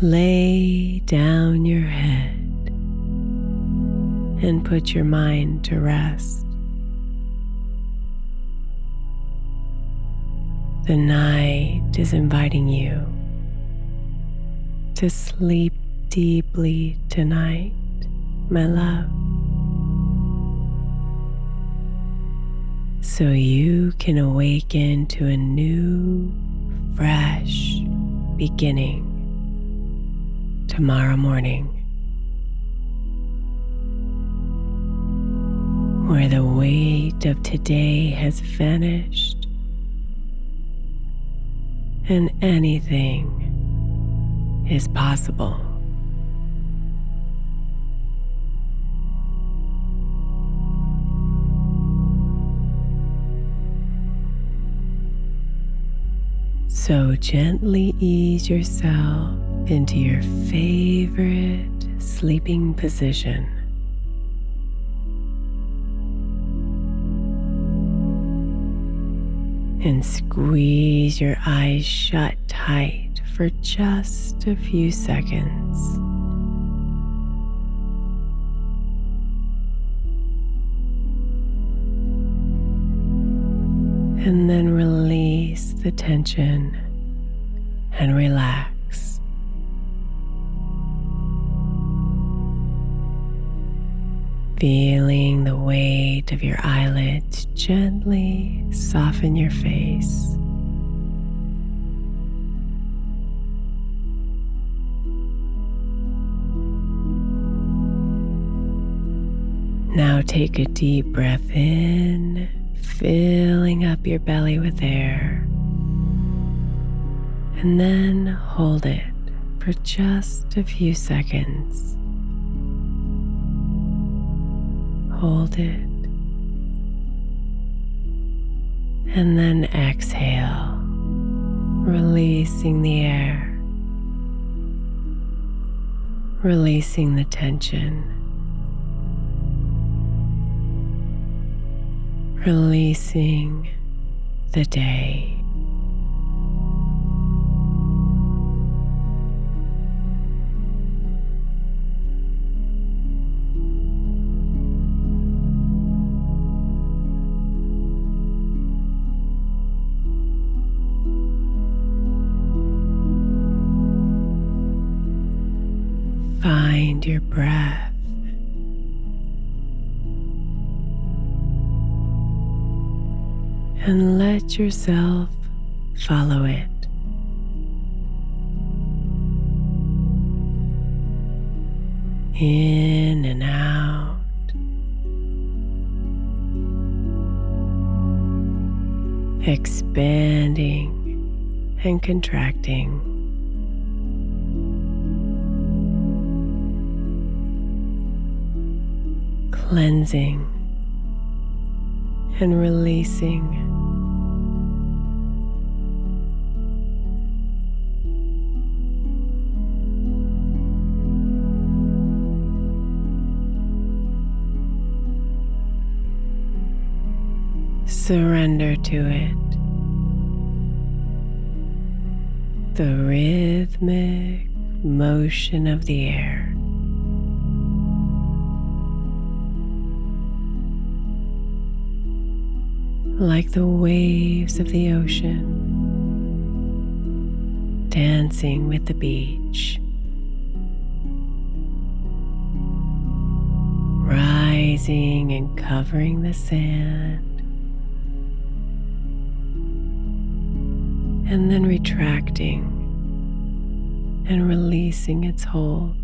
Lay down your head and put your mind to rest. The night is inviting you to sleep deeply tonight, my love, so you can awaken to a new, fresh beginning tomorrow morning, where the weight of today has vanished and anything is possible. So gently ease yourself into your favorite sleeping position. And squeeze your eyes shut tight for just a few seconds. And then release the tension and relax. Feeling the weight of your eyelids gently soften your face. Now take a deep breath in, filling up your belly with air, and then hold it for just a few seconds. Hold it, and then exhale, releasing the air, releasing the tension, releasing the day. And let yourself follow it. In and out. Expanding and contracting. cleansing and releasing. Surrender to it. The rhythmic motion of the air. Like the waves of the ocean, dancing with the beach. Rising and covering the sand. And then retracting and releasing its hold.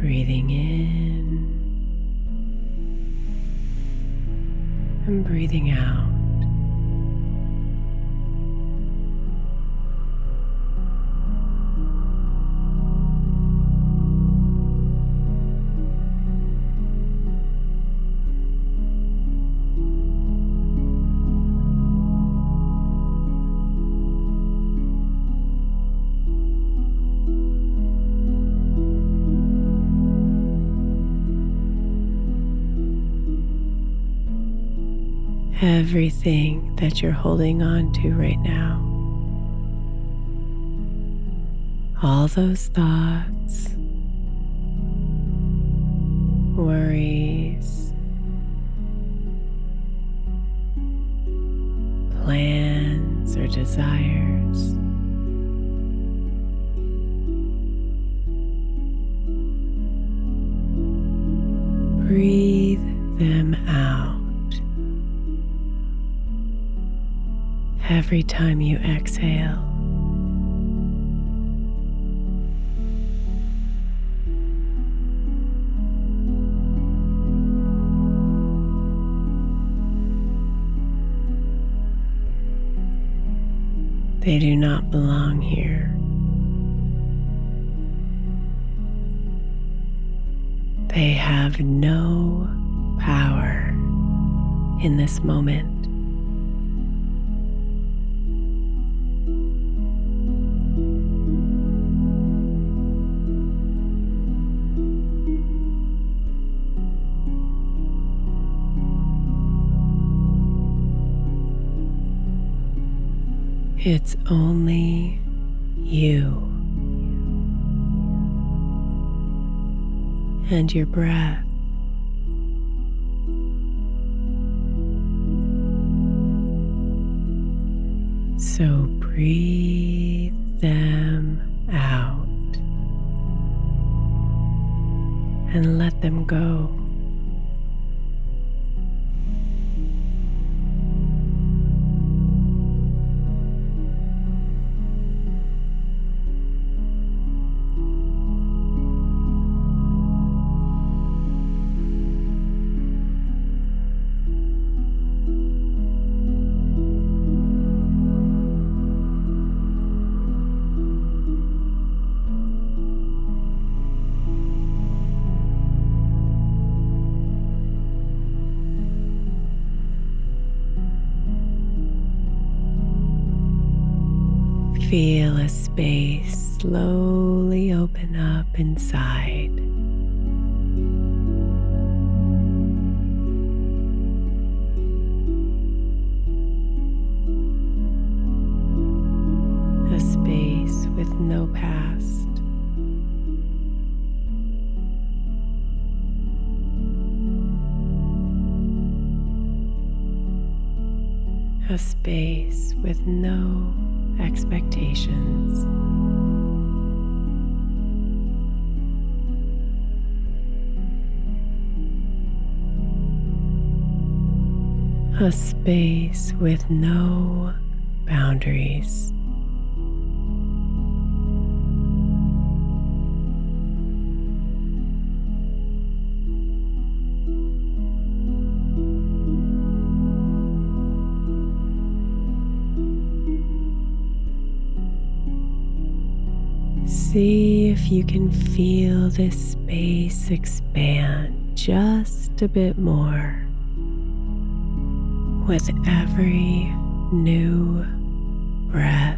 Breathing in and breathing out. Everything that you're holding on to right now. All those thoughts, worries, plans, or desires. Breathe them out. Every time you exhale. They do not belong here. They have no power in this moment. It's only you and your breath. So breathe them out and let them go. Feel a space slowly open up inside. A space with no past. A space with no expectations. A space with no boundaries. See if you can feel this space expand just a bit more with every new breath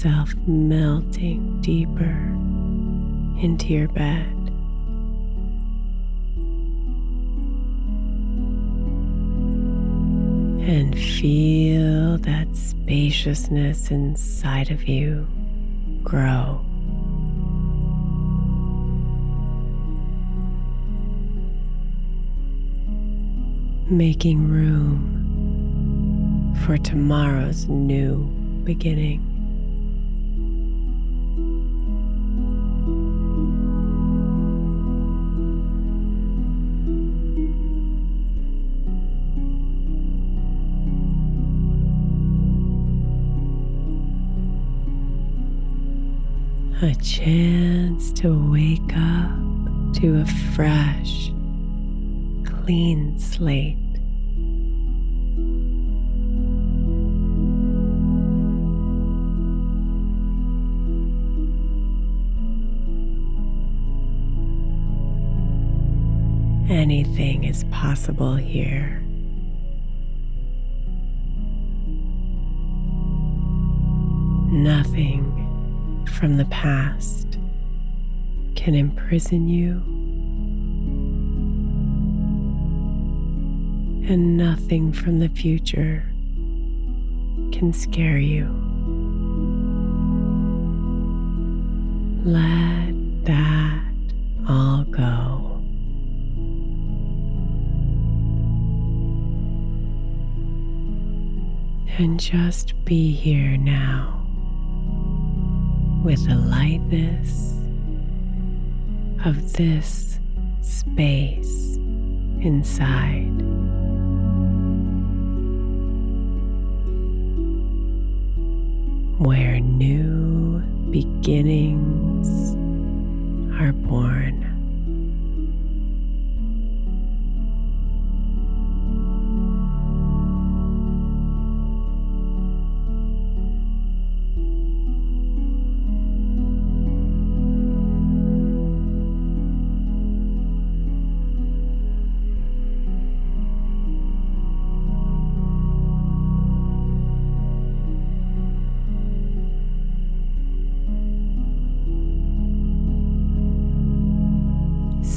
yourself melting deeper into your bed. And feel that spaciousness inside of you grow. Making room for tomorrow's new beginning. A chance to wake up to a fresh, clean slate. Anything is possible here. Nothing from the past can imprison you, and nothing from the future can scare you. Let that all go. and just be here now with the lightness of this space inside. Where new beginnings are born.